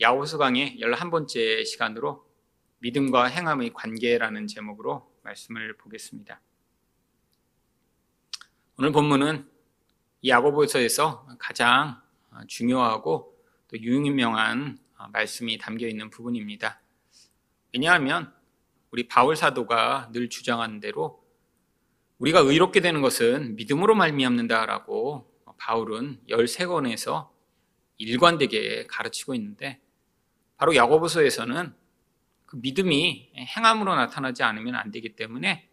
야고보서 강의 11번째 시간으로 믿음과 행함의 관계라는 제목으로 말씀을 보겠습니다. 오늘 본문은 야고보서에서 가장 중요하고 또 유명한 말씀이 담겨 있는 부분입니다. 왜냐하면 우리 바울 사도가 늘 주장하는 대로 우리가 의롭게 되는 것은 믿음으로 말미암는다라고 바울은 13권에서 일관되게 가르치고 있는데 바로 야고보서에서는 그 믿음이 행함으로 나타나지 않으면 안 되기 때문에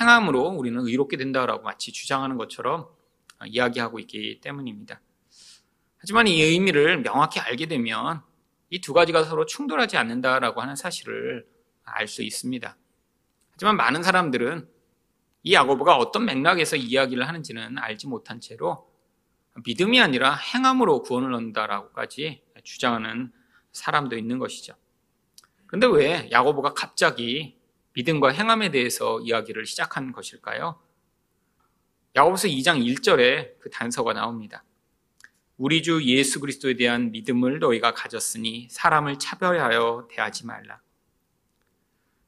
행함으로 우리는 의롭게 된다라고 마치 주장하는 것처럼 이야기하고 있기 때문입니다. 하지만 이 의미를 명확히 알게 되면 이 두 가지가 서로 충돌하지 않는다라고 하는 사실을 알 수 있습니다. 하지만 많은 사람들은 이 야고보가 어떤 맥락에서 이야기를 하는지는 알지 못한 채로 믿음이 아니라 행함으로 구원을 얻는다라고까지 주장하는 사람도 있는 것이죠. 그런데 왜 야고보가 갑자기 믿음과 행함에 대해서 이야기를 시작한 것일까요? 야고보서 2장 1절에 그 단서가 나옵니다. 우리 주 예수 그리스도에 대한 믿음을 너희가 가졌으니 사람을 차별하여 대하지 말라.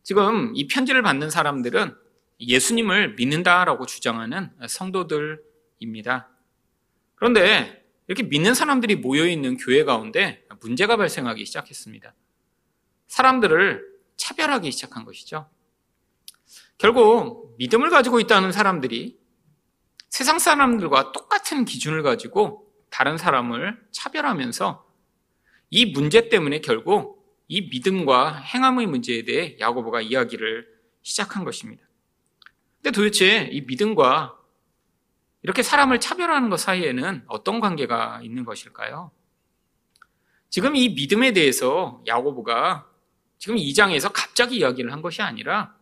지금 이 편지를 받는 사람들은 예수님을 믿는다라고 주장하는 성도들입니다. 그런데 이렇게 믿는 사람들이 모여 있는 교회 가운데 문제가 발생하기 시작했습니다. 사람들을 차별하기 시작한 것이죠. 결국 믿음을 가지고 있다는 사람들이 세상 사람들과 똑같은 기준을 가지고 다른 사람을 차별하면서 이 문제 때문에 결국 이 믿음과 행함의 문제에 대해 야고보가 이야기를 시작한 것입니다. 근데 도대체 이 믿음과 이렇게 사람을 차별하는 것 사이에는 어떤 관계가 있는 것일까요? 지금 이 믿음에 대해서 야고보가 지금 2장에서 갑자기 이야기를 한 것이 아니라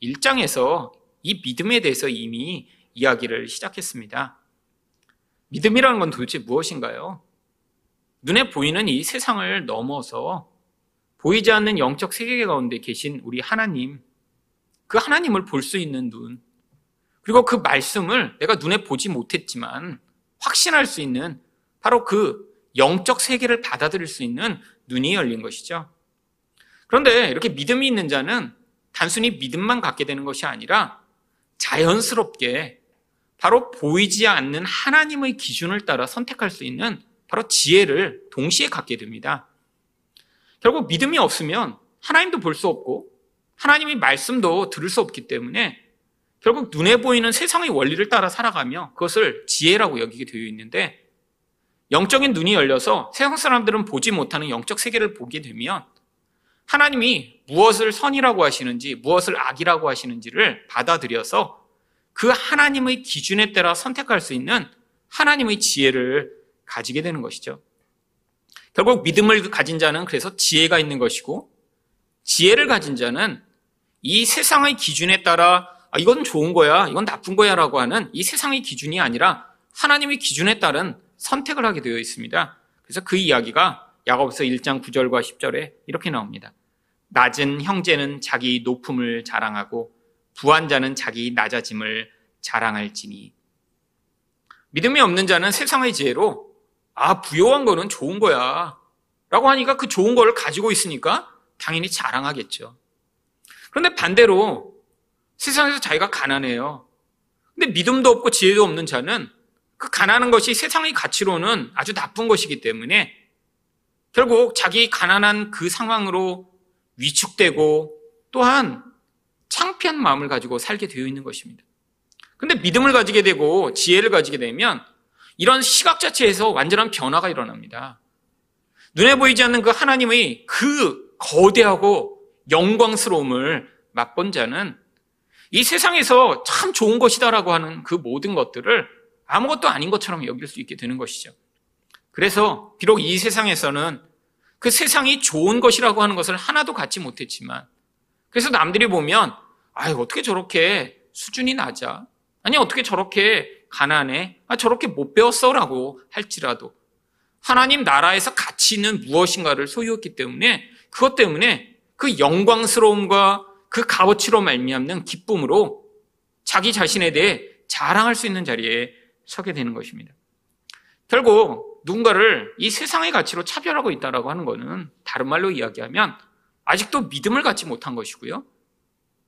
1장에서 이 믿음에 대해서 이미 이야기를 시작했습니다. 믿음이라는 건 도대체 무엇인가요? 눈에 보이는 이 세상을 넘어서 보이지 않는 영적 세계 가운데 계신 우리 하나님, 그 하나님을 볼 수 있는 눈, 그리고 그 말씀을 내가 눈에 보지 못했지만 확신할 수 있는 바로 그 영적 세계를 받아들일 수 있는 눈이 열린 것이죠. 그런데 이렇게 믿음이 있는 자는 단순히 믿음만 갖게 되는 것이 아니라 자연스럽게 바로 보이지 않는 하나님의 기준을 따라 선택할 수 있는 바로 지혜를 동시에 갖게 됩니다. 결국 믿음이 없으면 하나님도 볼 수 없고 하나님의 말씀도 들을 수 없기 때문에 결국 눈에 보이는 세상의 원리를 따라 살아가며 그것을 지혜라고 여기게 되어 있는데 영적인 눈이 열려서 세상 사람들은 보지 못하는 영적 세계를 보게 되면 하나님이 무엇을 선이라고 하시는지 무엇을 악이라고 하시는지를 받아들여서 그 하나님의 기준에 따라 선택할 수 있는 하나님의 지혜를 가지게 되는 것이죠. 결국 믿음을 가진 자는 그래서 지혜가 있는 것이고 지혜를 가진 자는 이 세상의 기준에 따라 아, 이건 좋은 거야, 이건 나쁜 거야 라고 하는 이 세상의 기준이 아니라 하나님의 기준에 따른 선택을 하게 되어 있습니다. 그래서 그 이야기가 야고보서 1장 9절과 10절에 이렇게 나옵니다. 낮은 형제는 자기 높음을 자랑하고 부한 자는 자기 낮아짐을 자랑할지니 믿음이 없는 자는 세상의 지혜로 아 부요한 거는 좋은 거야 라고 하니까 그 좋은 거를 가지고 있으니까 당연히 자랑하겠죠. 그런데 반대로 세상에서 자기가 가난해요. 근데 믿음도 없고 지혜도 없는 자는 그 가난한 것이 세상의 가치로는 아주 나쁜 것이기 때문에 결국 자기 가난한 그 상황으로 위축되고 또한 창피한 마음을 가지고 살게 되어 있는 것입니다. 근데 믿음을 가지게 되고 지혜를 가지게 되면 이런 시각 자체에서 완전한 변화가 일어납니다. 눈에 보이지 않는 그 하나님의 그 거대하고 영광스러움을 맛본 자는 이 세상에서 참 좋은 것이다라고 하는 그 모든 것들을 아무것도 아닌 것처럼 여길 수 있게 되는 것이죠. 그래서 비록 이 세상에서는 그 세상이 좋은 것이라고 하는 것을 하나도 갖지 못했지만 그래서 남들이 보면 아 어떻게 저렇게 수준이 낮아? 아니 어떻게 저렇게 가난해? 아 저렇게 못 배웠어라고 할지라도 하나님 나라에서 가치는 무엇인가를 소유했기 때문에 그것 때문에 그 영광스러움과 그 값어치로 말미암는 기쁨으로 자기 자신에 대해 자랑할 수 있는 자리에 서게 되는 것입니다. 결국 누군가를 이 세상의 가치로 차별하고 있다라고 하는 것은 다른 말로 이야기하면 아직도 믿음을 갖지 못한 것이고요.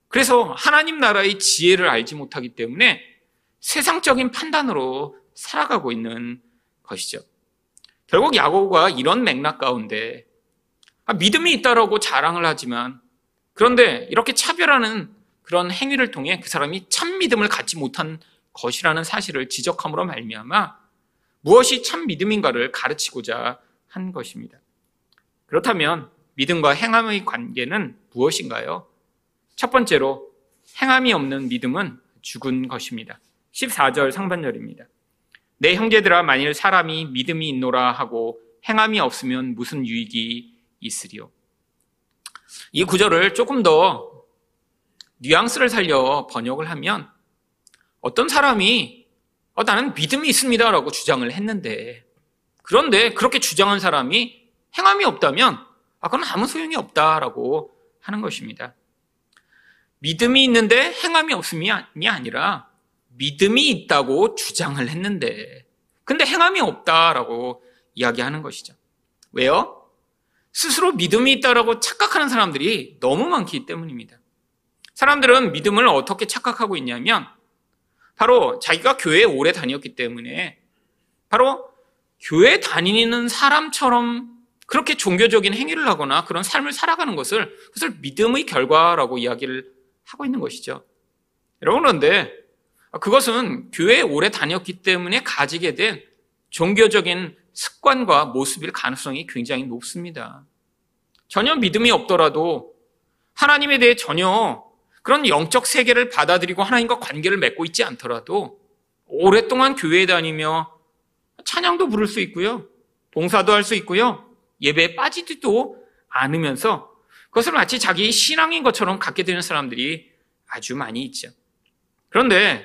그래서 하나님 나라의 지혜를 알지 못하기 때문에 세상적인 판단으로 살아가고 있는 것이죠. 결국 야고보가 이런 맥락 가운데 아, 믿음이 있다라고 자랑을 하지만 그런데 이렇게 차별하는 그런 행위를 통해 그 사람이 참 믿음을 갖지 못한 것이라는 사실을 지적함으로 말미암아 무엇이 참 믿음인가를 가르치고자 한 것입니다. 그렇다면 믿음과 행함의 관계는 무엇인가요? 첫 번째로 행함이 없는 믿음은 죽은 것입니다. 14절 상반절입니다. 내 형제들아 만일 사람이 믿음이 있노라 하고 행함이 없으면 무슨 유익이 있으리요. 이 구절을 조금 더 뉘앙스를 살려 번역을 하면 어떤 사람이 어, 나는 믿음이 있습니다라고 주장을 했는데 그런데 그렇게 주장한 사람이 행함이 없다면 아, 그건 아무 소용이 없다라고 하는 것입니다. 믿음이 있는데 행함이 없음이 아니라 믿음이 있다고 주장을 했는데 근데 행함이 없다라고 이야기하는 것이죠. 왜요? 스스로 믿음이 있다라고 착각하는 사람들이 너무 많기 때문입니다. 사람들은 믿음을 어떻게 착각하고 있냐면 바로 자기가 교회에 오래 다녔기 때문에 바로 교회 다니는 사람처럼 그렇게 종교적인 행위를 하거나 그런 삶을 살아가는 것을 그것을 믿음의 결과라고 이야기를 하고 있는 것이죠. 여러분 그런데 그것은 교회에 오래 다녔기 때문에 가지게 된 종교적인 습관과 모습일 가능성이 굉장히 높습니다. 전혀 믿음이 없더라도 하나님에 대해 전혀 그런 영적 세계를 받아들이고 하나님과 관계를 맺고 있지 않더라도 오랫동안 교회에 다니며 찬양도 부를 수 있고요. 봉사도 할 수 있고요. 예배에 빠지지도 않으면서 그것을 마치 자기 신앙인 것처럼 갖게 되는 사람들이 아주 많이 있죠. 그런데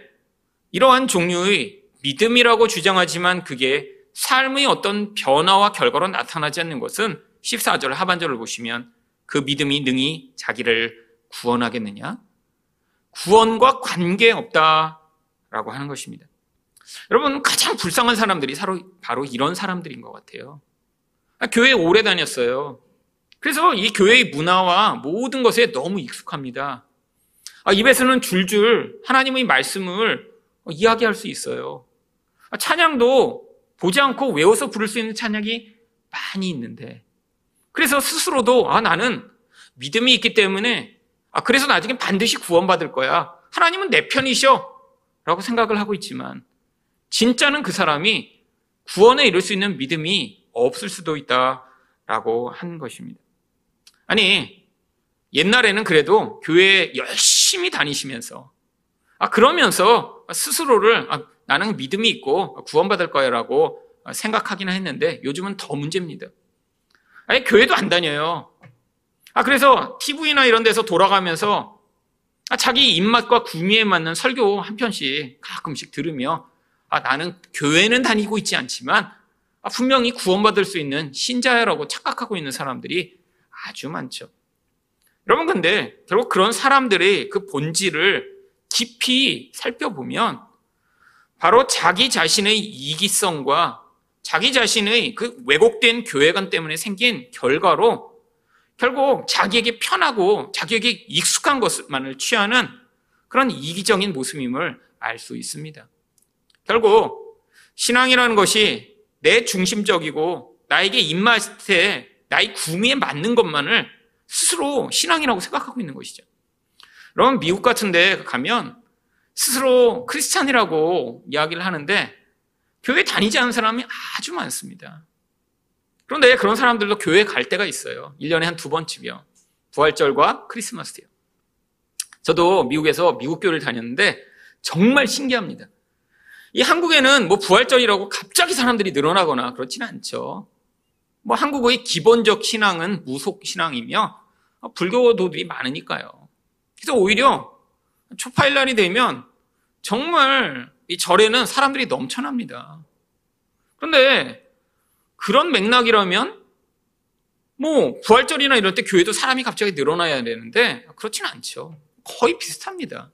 이러한 종류의 믿음이라고 주장하지만 그게 삶의 어떤 변화와 결과로 나타나지 않는 것은 14절 하반절을 보시면 그 믿음이 능히 자기를 구원하겠느냐? 구원과 관계없다라고 하는 것입니다. 여러분, 가장 불쌍한 사람들이 바로 이런 사람들인 것 같아요. 아, 교회 오래 다녔어요. 그래서 이 교회의 문화와 모든 것에 너무 익숙합니다. 아, 입에서는 줄줄 하나님의 말씀을 이야기할 수 있어요. 아, 찬양도 보지 않고 외워서 부를 수 있는 찬양이 많이 있는데, 그래서 스스로도 아 나는 믿음이 있기 때문에 아 그래서 나중에 반드시 구원받을 거야. 하나님은 내 편이셔 라고 생각을 하고 있지만 진짜는 그 사람이 구원에 이룰 수 있는 믿음이 없을 수도 있다 라고 한 것입니다. 아니, 옛날에는 그래도 교회에 열심히 다니시면서, 아, 그러면서 스스로를, 아, 나는 믿음이 있고 구원받을 거야 라고 생각하기는 했는데 요즘은 더 문제입니다. 아니, 교회도 안 다녀요. 아, 그래서 TV나 이런 데서 돌아가면서 아, 자기 입맛과 구미에 맞는 설교 한 편씩 가끔씩 들으며 아, 나는 교회는 다니고 있지 않지만 아, 분명히 구원받을 수 있는 신자야라고 착각하고 있는 사람들이 아주 많죠. 여러분, 근데 결국 그런 사람들의 그 본질을 깊이 살펴보면 바로 자기 자신의 이기성과 자기 자신의 그 왜곡된 교회관 때문에 생긴 결과로 결국 자기에게 편하고 자기에게 익숙한 것만을 취하는 그런 이기적인 모습임을 알 수 있습니다. 결국 신앙이라는 것이 내 중심적이고 나에게 입맛에 나의 구미에 맞는 것만을 스스로 신앙이라고 생각하고 있는 것이죠. 여러분 미국 같은 데 가면 스스로 크리스찬이라고 이야기를 하는데 교회 다니지 않은 사람이 아주 많습니다. 그런데 그런 사람들도 교회 갈 때가 있어요. 1년에 한 두 번쯤이요. 부활절과 크리스마스 때요. 저도 미국에서 미국 교회를 다녔는데 정말 신기합니다. 이 한국에는 뭐 부활절이라고 갑자기 사람들이 늘어나거나 그렇지는 않죠. 뭐 한국의 기본적 신앙은 무속 신앙이며 불교도들이 많으니까요. 그래서 오히려 초파일 날이 되면 정말 이 절에는 사람들이 넘쳐납니다. 그런데 그런 맥락이라면 뭐 부활절이나 이럴 때 교회도 사람이 갑자기 늘어나야 되는데 그렇지는 않죠. 거의 비슷합니다.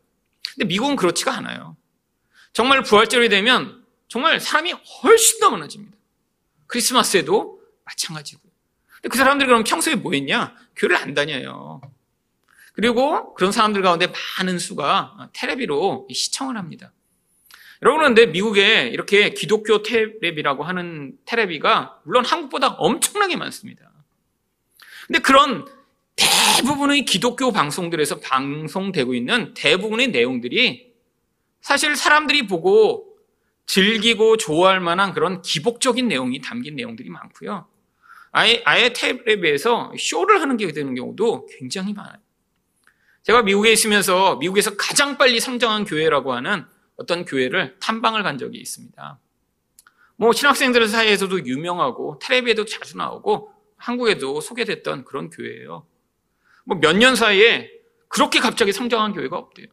근데 미국은 그렇지가 않아요. 정말 부활절이 되면 정말 사람이 훨씬 더 많아집니다. 크리스마스에도 마찬가지고요. 근데 그 사람들이 그럼 평소에 뭐 했냐? 교회를 안 다녀요. 그리고 그런 사람들 가운데 많은 수가 테레비로 시청을 합니다. 여러분, 그런데 미국에 이렇게 기독교 테레비라고 하는 테레비가 물론 한국보다 엄청나게 많습니다. 근데 그런 대부분의 기독교 방송들에서 방송되고 있는 대부분의 내용들이 사실 사람들이 보고 즐기고 좋아할 만한 그런 기복적인 내용이 담긴 내용들이 많고요. 아예, 아예 테레비에서 쇼를 하는 게 되는 경우도 굉장히 많아요. 제가 미국에 있으면서 미국에서 가장 빨리 성장한 교회라고 하는 어떤 교회를 탐방을 간 적이 있습니다. 뭐 신학생들 사이에서도 유명하고 텔레비에도 자주 나오고 한국에도 소개됐던 그런 교회예요. 뭐 몇 년 사이에 그렇게 갑자기 성장한 교회가 없대요.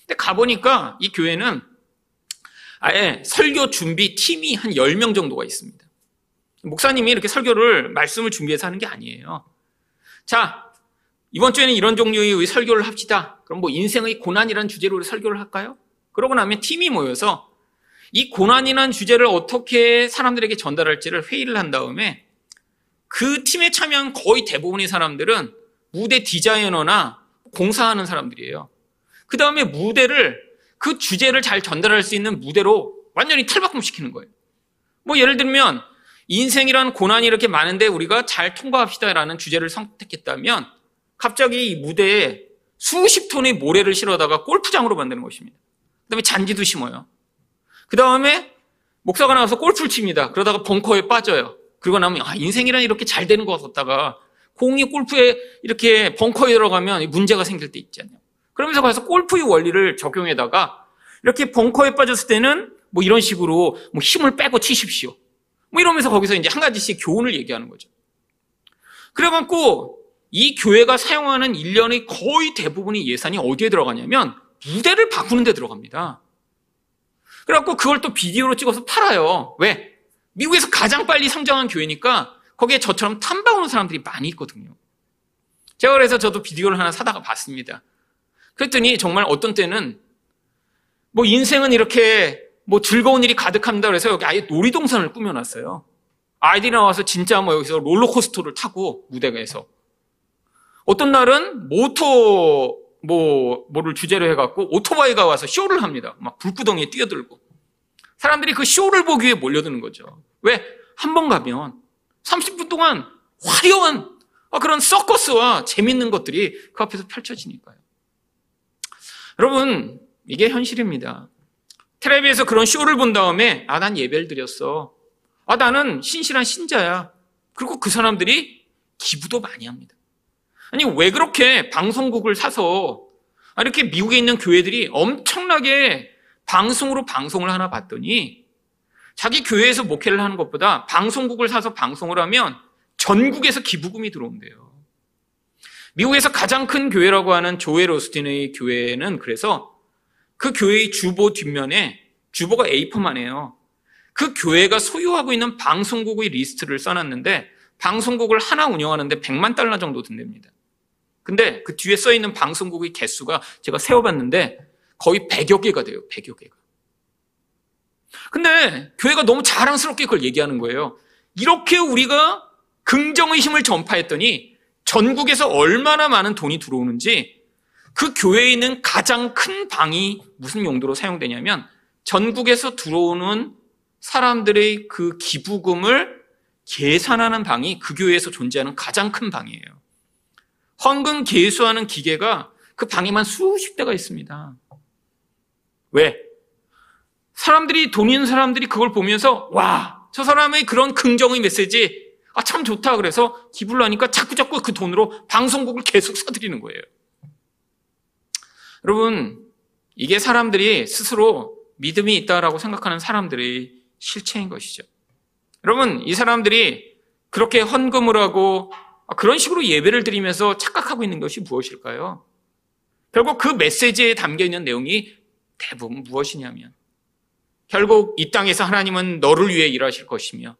근데 가보니까 이 교회는 아예 설교 준비 팀이 한 10명 정도가 있습니다. 목사님이 이렇게 설교를, 말씀을 준비해서 하는 게 아니에요. 자, 이번 주에는 이런 종류의 설교를 합시다. 그럼 뭐 인생의 고난이라는 주제로 설교를 할까요? 그러고 나면 팀이 모여서 이 고난이라는 주제를 어떻게 사람들에게 전달할지를 회의를 한 다음에 그 팀에 참여한 거의 대부분의 사람들은 무대 디자이너나 공사하는 사람들이에요. 그 다음에 무대를 그 주제를 잘 전달할 수 있는 무대로 완전히 탈바꿈시키는 거예요. 뭐 예를 들면 인생이란 고난이 이렇게 많은데 우리가 잘 통과합시다라는 주제를 선택했다면 갑자기 이 무대에 수십 톤의 모래를 실어다가 골프장으로 만드는 것입니다. 그 다음에 잔디도 심어요. 그 다음에 목사가 나와서 골프를 칩니다. 그러다가 벙커에 빠져요. 그러고 나면 아, 인생이란 이렇게 잘 되는 것 같다가 공이 골프에 이렇게 벙커에 들어가면 문제가 생길 때 있잖아요. 그러면서 가서 골프의 원리를 적용해다가 이렇게 벙커에 빠졌을 때는 뭐 이런 식으로 뭐 힘을 빼고 치십시오. 뭐 이러면서 거기서 이제 한 가지씩 교훈을 얘기하는 거죠. 그래갖고 이 교회가 사용하는 1년의 거의 대부분의 예산이 어디에 들어가냐면 무대를 바꾸는 데 들어갑니다. 그래갖고 그걸 또 비디오로 찍어서 팔아요. 왜? 미국에서 가장 빨리 성장한 교회니까 거기에 저처럼 탐방 오는 사람들이 많이 있거든요. 제가 그래서 저도 비디오를 하나 사다가 봤습니다. 그랬더니 정말 어떤 때는 뭐 인생은 이렇게 뭐 즐거운 일이 가득합니다. 그래서 여기 아예 놀이동산을 꾸며놨어요. 아이들이 나와서 진짜 뭐 여기서 롤러코스터를 타고 무대에서 어떤 날은 모토 뭐 뭐를 주제로 해갖고 오토바이가 와서 쇼를 합니다. 막 불구덩이에 뛰어들고 사람들이 그 쇼를 보기 위해 몰려드는 거죠. 왜? 한 번 가면 30분 동안 화려한 그런 서커스와 재밌는 것들이 그 앞에서 펼쳐지니까요. 여러분, 이게 현실입니다. 텔레비에서 그런 쇼를 본 다음에, 아, 난 예배를 드렸어. 아, 나는 신실한 신자야. 그리고 그 사람들이 기부도 많이 합니다. 아니, 왜 그렇게 방송국을 사서, 아, 이렇게 미국에 있는 교회들이 엄청나게 방송으로 방송을 하나 봤더니, 자기 교회에서 목회를 하는 것보다 방송국을 사서 방송을 하면 전국에서 기부금이 들어온대요. 미국에서 가장 큰 교회라고 하는 조엘 로스틴의 교회는 그래서 그 교회의 주보 뒷면에 주보가 A4만 해요. 그 교회가 소유하고 있는 방송국의 리스트를 써놨는데 방송국을 하나 운영하는데 100만 달러 정도 든답니다. 근데 그 뒤에 써 있는 방송국의 개수가 제가 세어봤는데 거의 100여 개가 돼요. 100여 개가. 근데 교회가 너무 자랑스럽게 그걸 얘기하는 거예요. 이렇게 우리가 긍정의 힘을 전파했더니 전국에서 얼마나 많은 돈이 들어오는지 그 교회에 있는 가장 큰 방이 무슨 용도로 사용되냐면 전국에서 들어오는 사람들의 그 기부금을 계산하는 방이 그 교회에서 존재하는 가장 큰 방이에요. 헌금 계수하는 기계가 그 방에만 수십 대가 있습니다. 왜? 사람들이 돈 있는 사람들이 그걸 보면서 와, 저 사람의 그런 긍정의 메시지 아, 참 좋다. 그래서 기부를 하니까 자꾸자꾸 그 돈으로 방송국을 계속 사드리는 거예요. 여러분, 이게 사람들이 스스로 믿음이 있다라고 생각하는 사람들의 실체인 것이죠. 여러분, 이 사람들이 그렇게 헌금을 하고 그런 식으로 예배를 드리면서 착각하고 있는 것이 무엇일까요? 결국 그 메시지에 담겨 있는 내용이 대부분 무엇이냐면 결국 이 땅에서 하나님은 너를 위해 일하실 것이며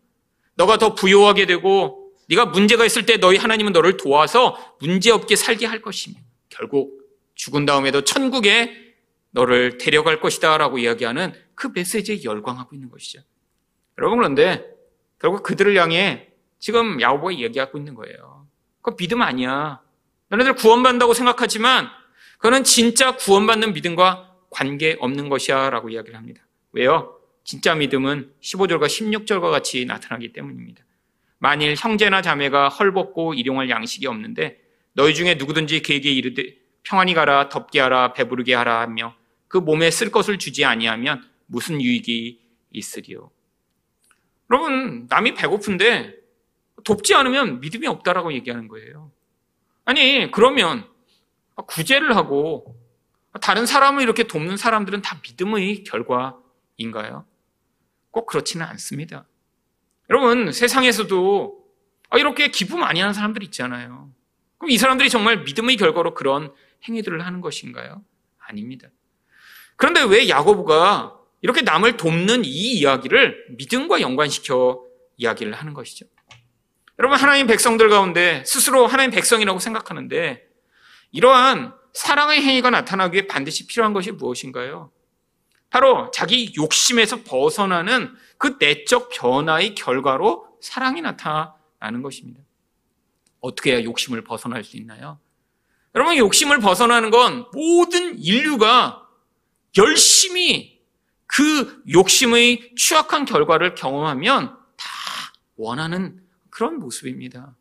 너가 더 부유하게 되고 네가 문제가 있을 때 너희 하나님은 너를 도와서 문제 없게 살게 할 것이며 결국 죽은 다음에도 천국에 너를 데려갈 것이다 라고 이야기하는 그 메시지에 열광하고 있는 것이죠. 여러분 그런데 결국 그들을 향해 지금 야고보가 얘기하고 있는 거예요. 그거 믿음 아니야. 너네들 구원받는다고 생각하지만 그거는 진짜 구원받는 믿음과 관계 없는 것이야 라고 이야기를 합니다. 왜요? 진짜 믿음은 15절과 16절과 같이 나타나기 때문입니다. 만일 형제나 자매가 헐벗고 일용할 양식이 없는데 너희 중에 누구든지 그에게 이르되 평안히 가라 덥게 하라 배부르게 하라 하며 그 몸에 쓸 것을 주지 아니하면 무슨 유익이 있으리요. 여러분 남이 배고픈데 돕지 않으면 믿음이 없다라고 얘기하는 거예요. 아니 그러면 구제를 하고 다른 사람을 이렇게 돕는 사람들은 다 믿음의 결과인가요? 꼭 그렇지는 않습니다. 여러분 세상에서도 이렇게 기부 많이 하는 사람들 있잖아요. 그럼 이 사람들이 정말 믿음의 결과로 그런 행위들을 하는 것인가요? 아닙니다. 그런데 왜 야고보가 이렇게 남을 돕는 이 이야기를 믿음과 연관시켜 이야기를 하는 것이죠? 여러분 하나님 백성들 가운데 스스로 하나님 백성이라고 생각하는데 이러한 사랑의 행위가 나타나기 위해 반드시 필요한 것이 무엇인가요? 바로 자기 욕심에서 벗어나는 그 내적 변화의 결과로 사랑이 나타나는 것입니다. 어떻게 해야 욕심을 벗어날 수 있나요? 여러분, 욕심을 벗어나는 건 모든 인류가 열심히 그 욕심의 취약한 결과를 경험하면 다 원하는 그런 모습입니다.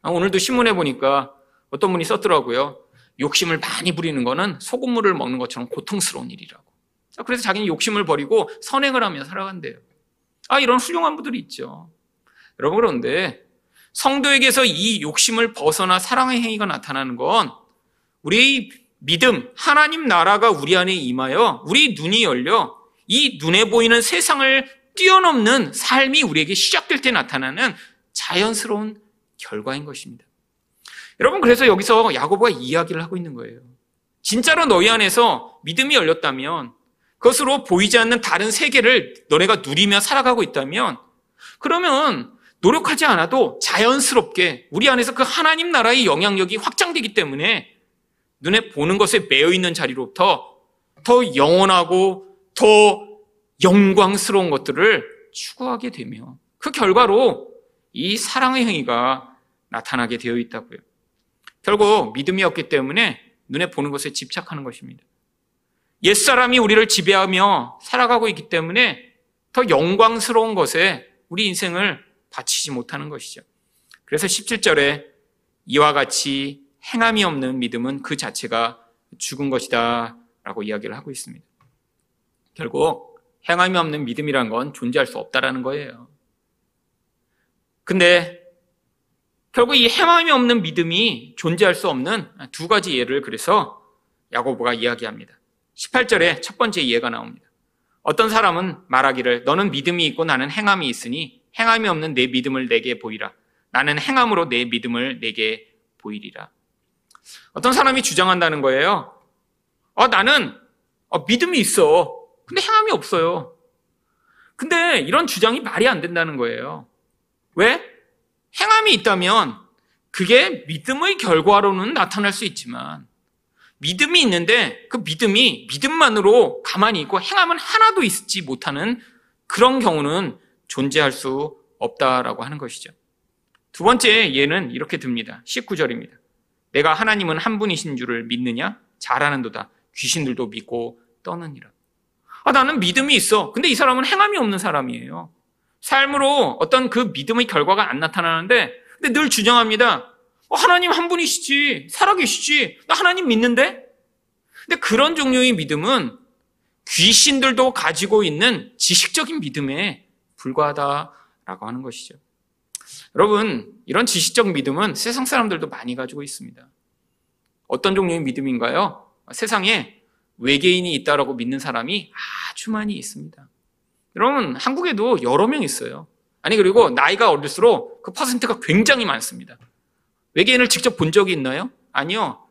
아, 오늘도 신문에 보니까 어떤 분이 썼더라고요. 욕심을 많이 부리는 거는 소금물을 먹는 것처럼 고통스러운 일이라고. 그래서 자기는 욕심을 버리고 선행을 하며 살아간대요. 아, 이런 훌륭한 분들이 있죠. 여러분, 그런데 성도에게서 이 욕심을 벗어나 사랑의 행위가 나타나는 건 우리의 믿음, 하나님 나라가 우리 안에 임하여 우리 눈이 열려 이 눈에 보이는 세상을 뛰어넘는 삶이 우리에게 시작될 때 나타나는 자연스러운 결과인 것입니다. 여러분 그래서 여기서 야고보가 이야기를 하고 있는 거예요. 진짜로 너희 안에서 믿음이 열렸다면 그것으로 보이지 않는 다른 세계를 너네가 누리며 살아가고 있다면 그러면 노력하지 않아도 자연스럽게 우리 안에서 그 하나님 나라의 영향력이 확장되기 때문에 눈에 보는 것에 매여 있는 자리로부터 더 영원하고 더 영광스러운 것들을 추구하게 되며 그 결과로 이 사랑의 행위가 나타나게 되어 있다고요. 결국 믿음이 없기 때문에 눈에 보는 것에 집착하는 것입니다. 옛사람이 우리를 지배하며 살아가고 있기 때문에 더 영광스러운 것에 우리 인생을 바치지 못하는 것이죠. 그래서 17절에 이와 같이 행함이 없는 믿음은 그 자체가 죽은 것이다 라고 이야기를 하고 있습니다. 결국 행함이 없는 믿음이란 건 존재할 수 없다라는 거예요. 근데 결국 이 행함이 없는 믿음이 존재할 수 없는 두 가지 예를 그래서 야고보가 이야기합니다. 18절에 첫 번째 예가 나옵니다. 어떤 사람은 말하기를 너는 믿음이 있고 나는 행함이 있으니 행함이 없는 내 믿음을 내게 보이라. 나는 행함으로 내 믿음을 내게 보이리라. 어떤 사람이 주장한다는 거예요. 어, 나는 어, 믿음이 있어. 근데 행함이 없어요. 근데 이런 주장이 말이 안 된다는 거예요. 왜? 행함이 있다면 그게 믿음의 결과로는 나타날 수 있지만 믿음이 있는데 그 믿음이 믿음만으로 가만히 있고 행함은 하나도 있지 못하는 그런 경우는 존재할 수 없다라고 하는 것이죠. 두 번째 예는 이렇게 듭니다. 19절입니다. 내가 하나님은 한 분이신 줄을 믿느냐? 잘하는도다. 귀신들도 믿고 떠느니라. 아, 나는 믿음이 있어. 근데 이 사람은 행함이 없는 사람이에요. 삶으로 어떤 그 믿음의 결과가 안 나타나는데, 근데 늘 주장합니다. 어, 하나님 한 분이시지. 살아계시지. 나 하나님 믿는데? 근데 그런 종류의 믿음은 귀신들도 가지고 있는 지식적인 믿음에 불과하다라고 하는 것이죠. 여러분, 이런 지식적 믿음은 세상 사람들도 많이 가지고 있습니다. 어떤 종류의 믿음인가요? 세상에 외계인이 있다라고 믿는 사람이 아주 많이 있습니다. 여러분, 한국에도 여러 명 있어요. 아니, 그리고 나이가 어릴수록 그 퍼센트가 굉장히 많습니다. 외계인을 직접 본 적이 있나요? 아니요.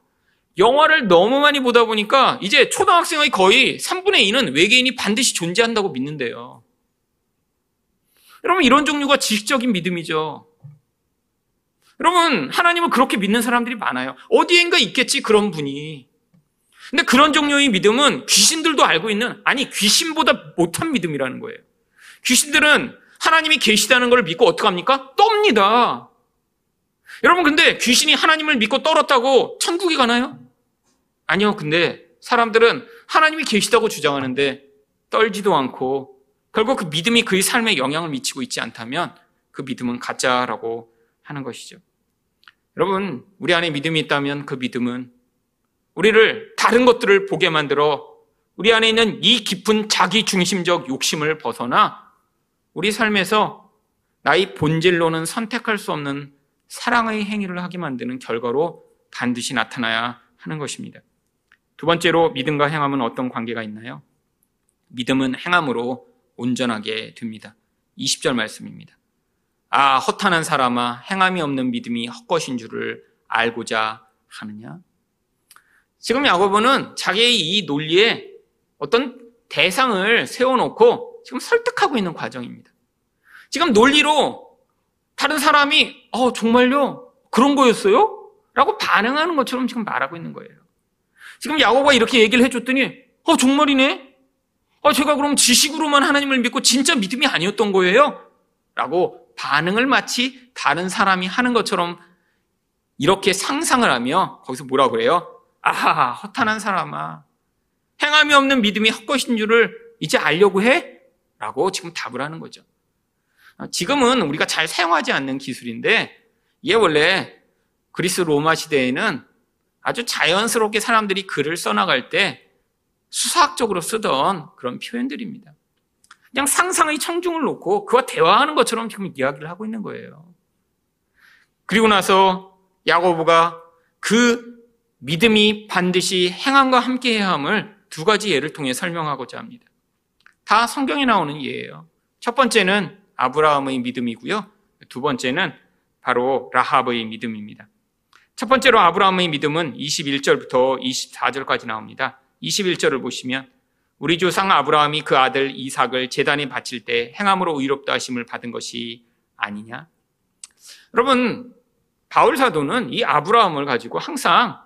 영화를 너무 많이 보다 보니까 이제 초등학생의 거의 3분의 2는 외계인이 반드시 존재한다고 믿는데요. 여러분, 이런 종류가 지식적인 믿음이죠. 여러분, 하나님을 그렇게 믿는 사람들이 많아요. 어디엔가 있겠지, 그런 분이. 근데 그런 종류의 믿음은 귀신들도 알고 있는, 아니, 귀신보다 못한 믿음이라는 거예요. 귀신들은 하나님이 계시다는 걸 믿고 어떡합니까? 떱니다. 여러분, 근데 귀신이 하나님을 믿고 떨었다고 천국에 가나요? 아니요. 근데 사람들은 하나님이 계시다고 주장하는데 떨지도 않고 결국 그 믿음이 그의 삶에 영향을 미치고 있지 않다면 그 믿음은 가짜라고 하는 것이죠. 여러분, 우리 안에 믿음이 있다면 그 믿음은 우리를 다른 것들을 보게 만들어 우리 안에 있는 이 깊은 자기 중심적 욕심을 벗어나 우리 삶에서 나의 본질로는 선택할 수 없는 사랑의 행위를 하게 만드는 결과로 반드시 나타나야 하는 것입니다. 두 번째로 믿음과 행함은 어떤 관계가 있나요? 믿음은 행함으로 온전하게 됩니다. 20절 말씀입니다. 아, 허탄한 사람아, 행함이 없는 믿음이 헛것인 줄을 알고자 하느냐? 지금 야고보는 자기의 이 논리에 어떤 대상을 세워놓고 지금 설득하고 있는 과정입니다. 지금 논리로 다른 사람이, 어, 정말요? 그런 거였어요? 라고 반응하는 것처럼 지금 말하고 있는 거예요. 지금 야고보가 이렇게 얘기를 해줬더니, 어, 정말이네? 어, 제가 그럼 지식으로만 하나님을 믿고 진짜 믿음이 아니었던 거예요? 라고 반응을 마치 다른 사람이 하는 것처럼 이렇게 상상을 하며 거기서 뭐라 그래요? 아하, 허탄한 사람아. 행함이 없는 믿음이 헛것인 줄을 이제 알려고 해? 라고 지금 답을 하는 거죠. 지금은 우리가 잘 사용하지 않는 기술인데, 이게 원래 그리스 로마 시대에는 아주 자연스럽게 사람들이 글을 써나갈 때 수사학적으로 쓰던 그런 표현들입니다. 그냥 상상의 청중을 놓고 그와 대화하는 것처럼 지금 이야기를 하고 있는 거예요. 그리고 나서 야고보가 그 믿음이 반드시 행함과 함께 해야 함을 두 가지 예를 통해 설명하고자 합니다. 다 성경에 나오는 예예요. 첫 번째는 아브라함의 믿음이고요. 두 번째는 바로 라합의 믿음입니다. 첫 번째로 아브라함의 믿음은 21절부터 24절까지 나옵니다. 21절을 보시면 우리 조상 아브라함이 그 아들 이삭을 재단에 바칠 때 행함으로 의롭다 하심을 받은 것이 아니냐? 여러분, 바울 사도는 이 아브라함을 가지고 항상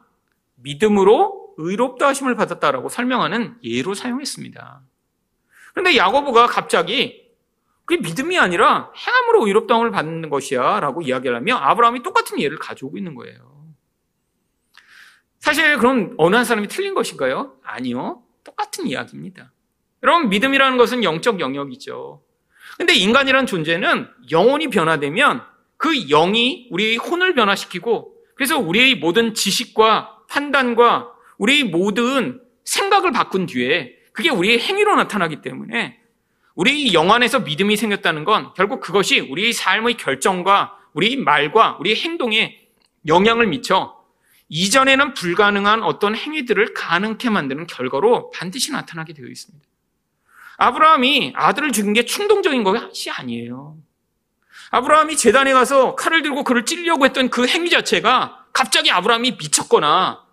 믿음으로 의롭다 하심을 받았다라고 설명하는 예로 사용했습니다. 그런데 야고보가 갑자기 그게 믿음이 아니라 행함으로 의롭다함을 받는 것이야 라고 이야기를 하며 아브라함이 똑같은 예를 가져오고 있는 거예요. 사실 그럼 어느 한 사람이 틀린 것인가요? 아니요. 똑같은 이야기입니다. 여러분, 믿음이라는 것은 영적 영역이죠. 근데 인간이란 존재는 영혼이 변화되면 그 영이 우리의 혼을 변화시키고 그래서 우리의 모든 지식과 판단과 우리의 모든 생각을 바꾼 뒤에 그게 우리의 행위로 나타나기 때문에 우리 영 안에서 믿음이 생겼다는 건 결국 그것이 우리의 삶의 결정과 우리 말과 우리 행동에 영향을 미쳐 이전에는 불가능한 어떤 행위들을 가능케 만드는 결과로 반드시 나타나게 되어 있습니다. 아브라함이 아들을 죽인 게 충동적인 것이 아니에요. 아브라함이 재단에 가서 칼을 들고 그를 찌려고 했던 그 행위 자체가 갑자기 아브라함이 미쳤거나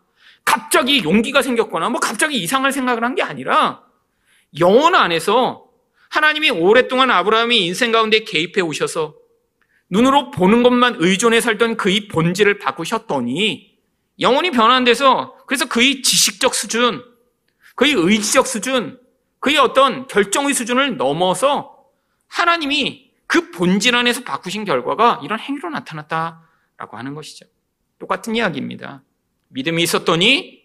갑자기 용기가 생겼거나 뭐 갑자기 이상할 생각을 한 게 아니라 영혼 안에서 하나님이 오랫동안 아브라함이 인생 가운데 개입해 오셔서 눈으로 보는 것만 의존해 살던 그의 본질을 바꾸셨더니 영혼이 변환돼서 그래서 그의 지식적 수준, 그의 의지적 수준, 그의 어떤 결정의 수준을 넘어서 하나님이 그 본질 안에서 바꾸신 결과가 이런 행위로 나타났다라고 하는 것이죠. 똑같은 이야기입니다. 믿음이 있었더니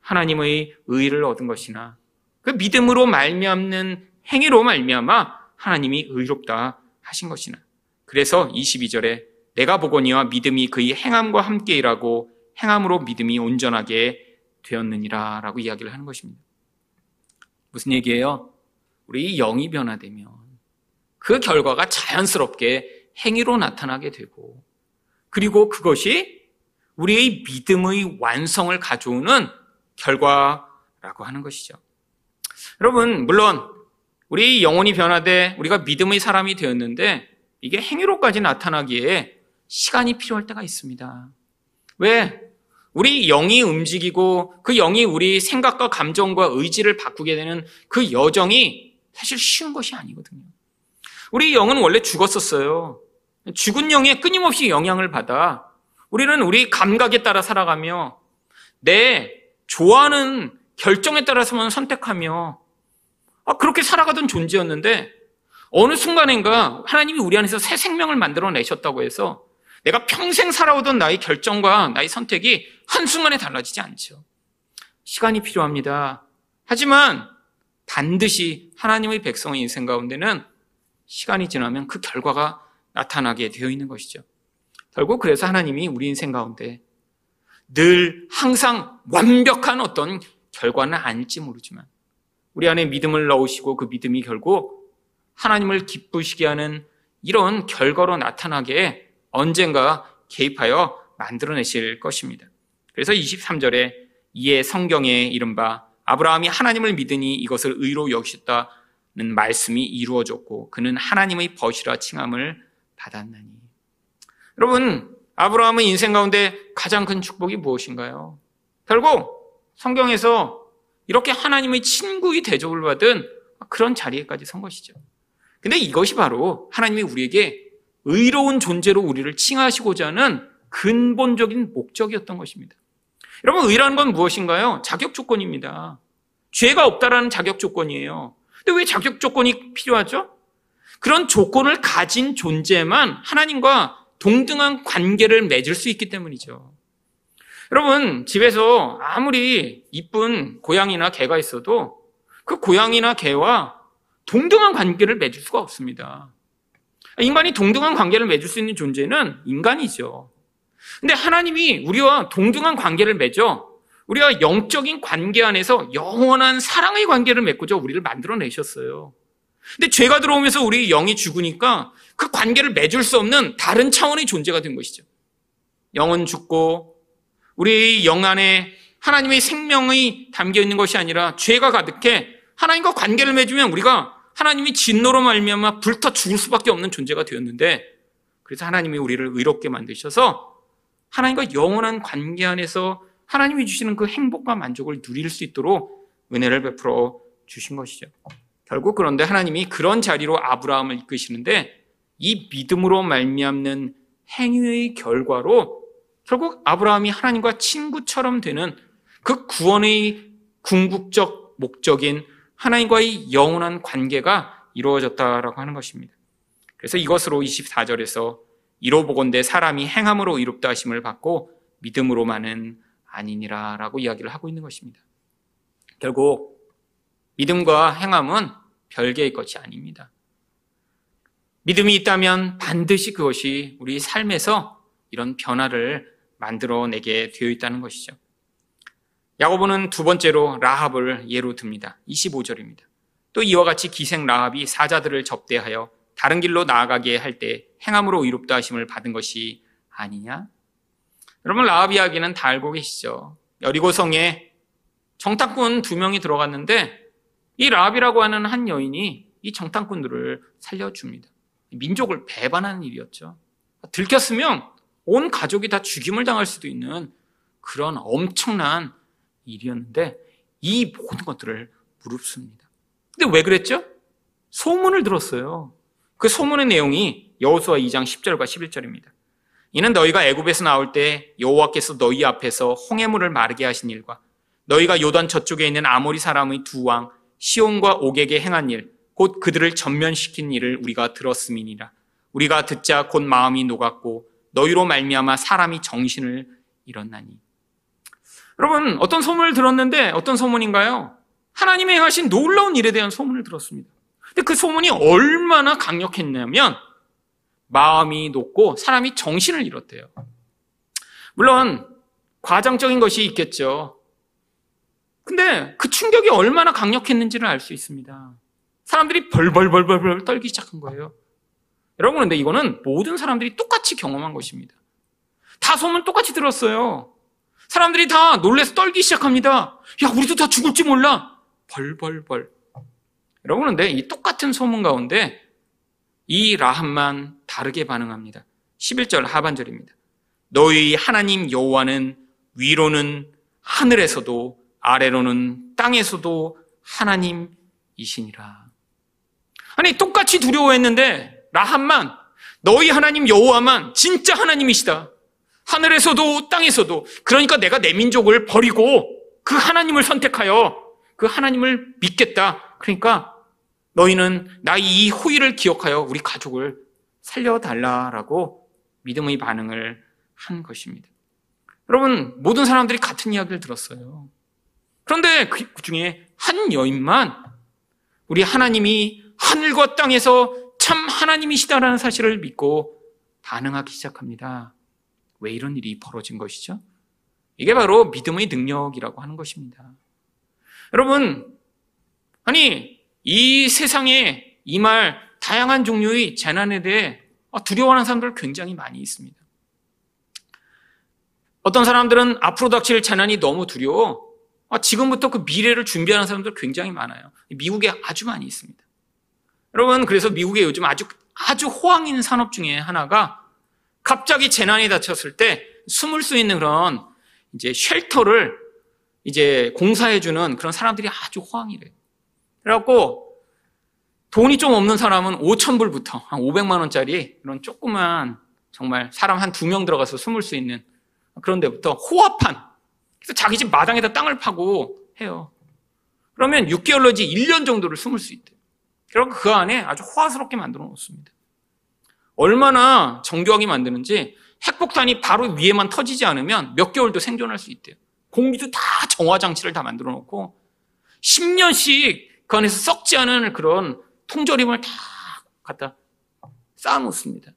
하나님의 의를 얻은 것이나 그 믿음으로 말미암는 행위로 말미암아 하나님이 의롭다 하신 것이나 그래서 22절에 내가 보거니와 믿음이 그의 행함과 함께 일하고 행함으로 믿음이 온전하게 되었느니라 라고 이야기를 하는 것입니다. 무슨 얘기예요? 우리 영이 변화되면 그 결과가 자연스럽게 행위로 나타나게 되고 그리고 그것이 우리의 믿음의 완성을 가져오는 결과라고 하는 것이죠. 여러분, 물론 우리 영혼이 변화돼 우리가 믿음의 사람이 되었는데 이게 행위로까지 나타나기에 시간이 필요할 때가 있습니다. 왜? 우리 영이 움직이고 그 영이 우리 생각과 감정과 의지를 바꾸게 되는 그 여정이 사실 쉬운 것이 아니거든요. 우리 영은 원래 죽었었어요. 죽은 영에 끊임없이 영향을 받아 우리는 우리 감각에 따라 살아가며 내 좋아하는 결정에 따라서만 선택하며 아, 그렇게 살아가던 존재였는데 어느 순간인가 하나님이 우리 안에서 새 생명을 만들어 내셨다고 해서 내가 평생 살아오던 나의 결정과 나의 선택이 한순간에 달라지지 않죠. 시간이 필요합니다. 하지만 반드시 하나님의 백성의 인생 가운데는 시간이 지나면 그 결과가 나타나게 되어 있는 것이죠. 결국 그래서 하나님이 우리 인생 가운데 늘 항상 완벽한 어떤 결과는 아닐지 모르지만 우리 안에 믿음을 넣으시고 그 믿음이 결국 하나님을 기쁘시게 하는 이런 결과로 나타나게 언젠가 개입하여 만들어내실 것입니다. 그래서 23절에 이에 성경에 이른바 아브라함이 하나님을 믿으니 이것을 의로 여기셨다는 말씀이 이루어졌고 그는 하나님의 벗이라 칭함을 받았나니. 여러분, 아브라함의 인생 가운데 가장 큰 축복이 무엇인가요? 결국 성경에서 이렇게 하나님의 친구의 대접을 받은 그런 자리에까지 선 것이죠. 근데 이것이 바로 하나님이 우리에게 의로운 존재로 우리를 칭하시고자 하는 근본적인 목적이었던 것입니다. 여러분, 의라는 건 무엇인가요? 자격 조건입니다. 죄가 없다라는 자격 조건이에요. 근데 왜 자격 조건이 필요하죠? 그런 조건을 가진 존재만 하나님과 동등한 관계를 맺을 수 있기 때문이죠. 여러분, 집에서 아무리 이쁜 고양이나 개가 있어도 그 고양이나 개와 동등한 관계를 맺을 수가 없습니다. 인간이 동등한 관계를 맺을 수 있는 존재는 인간이죠. 근데 하나님이 우리와 동등한 관계를 맺어 우리가 영적인 관계 안에서 영원한 사랑의 관계를 맺고자 우리를 만들어내셨어요. 근데 죄가 들어오면서 우리 영이 죽으니까 그 관계를 맺을 수 없는 다른 차원의 존재가 된 것이죠. 영은 죽고 우리 영 안에 하나님의 생명이 담겨 있는 것이 아니라 죄가 가득해 하나님과 관계를 맺으면 우리가 하나님이 진노로 말미암아 불타 죽을 수밖에 없는 존재가 되었는데 그래서 하나님이 우리를 의롭게 만드셔서 하나님과 영원한 관계 안에서 하나님이 주시는 그 행복과 만족을 누릴 수 있도록 은혜를 베풀어 주신 것이죠. 결국 그런데 하나님이 그런 자리로 아브라함을 이끄시는데 이 믿음으로 말미암는 행위의 결과로 결국 아브라함이 하나님과 친구처럼 되는 그 구원의 궁극적 목적인 하나님과의 영원한 관계가 이루어졌다라고 하는 것입니다. 그래서 이것으로 24절에서 이로 보건대 사람이 행함으로 이롭다 하심을 받고 믿음으로만은 아니니라라고 이야기를 하고 있는 것입니다. 결국 믿음과 행함은 별개의 것이 아닙니다. 믿음이 있다면 반드시 그것이 우리 삶에서 이런 변화를 만들어내게 되어 있다는 것이죠. 야고보는 두 번째로 라합을 예로 듭니다. 25절입니다. 또 이와 같이 기생 라합이 사자들을 접대하여 다른 길로 나아가게 할 때 행함으로 의롭다 하심을 받은 것이 아니냐? 여러분 라합 이야기는 다 알고 계시죠. 여리고성에 정탐꾼 두 명이 들어갔는데 이 라합이라고 하는 한 여인이 이 정탐꾼들을 살려줍니다. 민족을 배반하는 일이었죠. 들켰으면 온 가족이 다 죽임을 당할 수도 있는 그런 엄청난 일이었는데 이 모든 것들을 무릅습니다. 근데 왜 그랬죠? 소문을 들었어요. 그 소문의 내용이 여호수아 2장 10절과 11절입니다. 이는 너희가 애굽에서 나올 때 여호와께서 너희 앞에서 홍해물을 마르게 하신 일과 너희가 요단 저쪽에 있는 아모리 사람의 두 왕 시온과 옥에게 행한 일, 곧 그들을 전면시킨 일을 우리가 들었음이니라. 우리가 듣자 곧 마음이 녹았고 너희로 말미암아 사람이 정신을 잃었나니. 여러분 어떤 소문을 들었는데 어떤 소문인가요? 하나님의 행하신 놀라운 일에 대한 소문을 들었습니다. 근데 그 소문이 얼마나 강력했냐면 마음이 높고 사람이 정신을 잃었대요. 물론 과장적인 것이 있겠죠. 근데 그 충격이 얼마나 강력했는지를 알 수 있습니다. 사람들이 벌벌벌벌벌 떨기 시작한 거예요. 여러분, 근데 이거는 모든 사람들이 똑같이 경험한 것입니다. 다 소문 똑같이 들었어요. 사람들이 다 놀래서 떨기 시작합니다. 야, 우리도 다 죽을지 몰라. 벌벌벌. 여러분, 근데 이 똑같은 소문 가운데 이 라함만 다르게 반응합니다. 11절 하반절입니다. 너희 하나님 여호와는 위로는 하늘에서도 아래로는 땅에서도 하나님이시니라. 아니 똑같이 두려워했는데 라함만 너희 하나님 여호와만 진짜 하나님이시다. 하늘에서도 땅에서도 그러니까 내가 내 민족을 버리고 그 하나님을 선택하여 그 하나님을 믿겠다. 그러니까 너희는 나의 이 호의를 기억하여 우리 가족을 살려달라라고 믿음의 반응을 한 것입니다. 여러분, 모든 사람들이 같은 이야기를 들었어요. 그런데 그 중에 한 여인만 우리 하나님이 하늘과 땅에서 참 하나님이시다라는 사실을 믿고 반응하기 시작합니다. 왜 이런 일이 벌어진 것이죠? 이게 바로 믿음의 능력이라고 하는 것입니다. 여러분, 아니, 이 세상에 이 말 다양한 종류의 재난에 대해 두려워하는 사람들 굉장히 많이 있습니다. 어떤 사람들은 앞으로 닥칠 재난이 너무 두려워 지금부터 그 미래를 준비하는 사람들 굉장히 많아요. 미국에 아주 많이 있습니다. 여러분, 그래서 미국에 요즘 아주, 아주 호황 있는 산업 중에 하나가 갑자기 재난이 닥쳤을 때 숨을 수 있는 그런 이제 쉘터를 이제 공사해주는 그런 사람들이 아주 호황이래요. 그래갖고 돈이 좀 없는 사람은 5천 불부터 한 500만 원짜리 이런 조그만 정말 사람 한 두 명 들어가서 숨을 수 있는 그런 데부터 호화판. 자기 집 마당에다 땅을 파고 해요. 그러면 6개월 내지 1년 정도를 숨을 수 있대요. 그리고 그 안에 아주 호화스럽게 만들어 놓습니다. 얼마나 정교하게 만드는지 핵폭탄이 바로 위에만 터지지 않으면 몇 개월도 생존할 수 있대요. 공기도 다 정화 장치를 다 만들어 놓고 10년씩 그 안에서 썩지 않은 그런 통조림을 다 갖다 쌓아 놓습니다.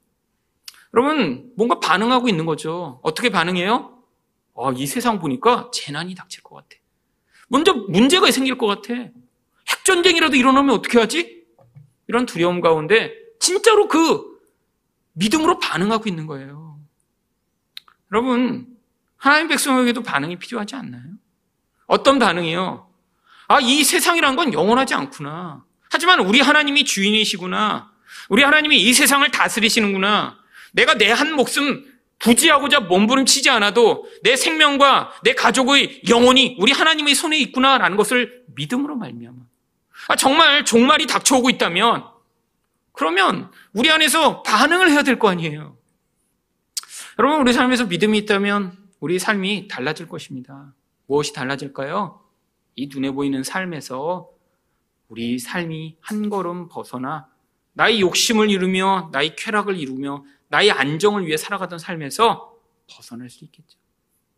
여러분, 뭔가 반응하고 있는 거죠. 어떻게 반응해요? 아, 이 세상 보니까 재난이 닥칠 것 같아. 먼저 문제가 생길 것 같아. 핵전쟁이라도 일어나면 어떻게 하지? 이런 두려움 가운데 진짜로 그 믿음으로 반응하고 있는 거예요. 여러분, 하나님 백성에게도 반응이 필요하지 않나요? 어떤 반응이요? 아, 이 세상이란 건 영원하지 않구나. 하지만 우리 하나님이 주인이시구나. 우리 하나님이 이 세상을 다스리시는구나. 내가 내 한 목숨 부지하고자 몸부림치지 않아도 내 생명과 내 가족의 영혼이 우리 하나님의 손에 있구나라는 것을 믿음으로 말미암아. 아, 정말 종말이 닥쳐오고 있다면 그러면 우리 안에서 반응을 해야 될 거 아니에요. 여러분 우리 삶에서 믿음이 있다면 우리 삶이 달라질 것입니다. 무엇이 달라질까요? 이 눈에 보이는 삶에서 우리 삶이 한 걸음 벗어나 나의 욕심을 이루며 나의 쾌락을 이루며 나의 안정을 위해 살아가던 삶에서 벗어날 수 있겠죠.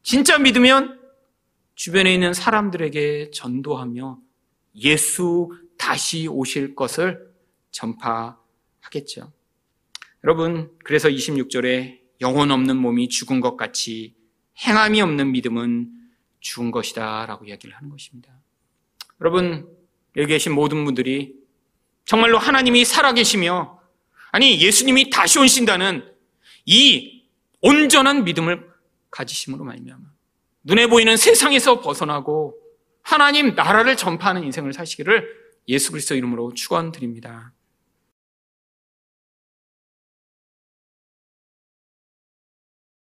진짜 믿으면 주변에 있는 사람들에게 전도하며 예수 다시 오실 것을 전파하겠죠. 여러분, 그래서 26절에 영혼 없는 몸이 죽은 것 같이 행함이 없는 믿음은 죽은 것이다 라고 이야기를 하는 것입니다. 여러분, 여기 계신 모든 분들이 정말로 하나님이 살아계시며 아니 예수님이 다시 오신다는 이 온전한 믿음을 가지심으로 말미암아 눈에 보이는 세상에서 벗어나고 하나님 나라를 전파하는 인생을 사시기를 예수 그리스도 이름으로 축원드립니다.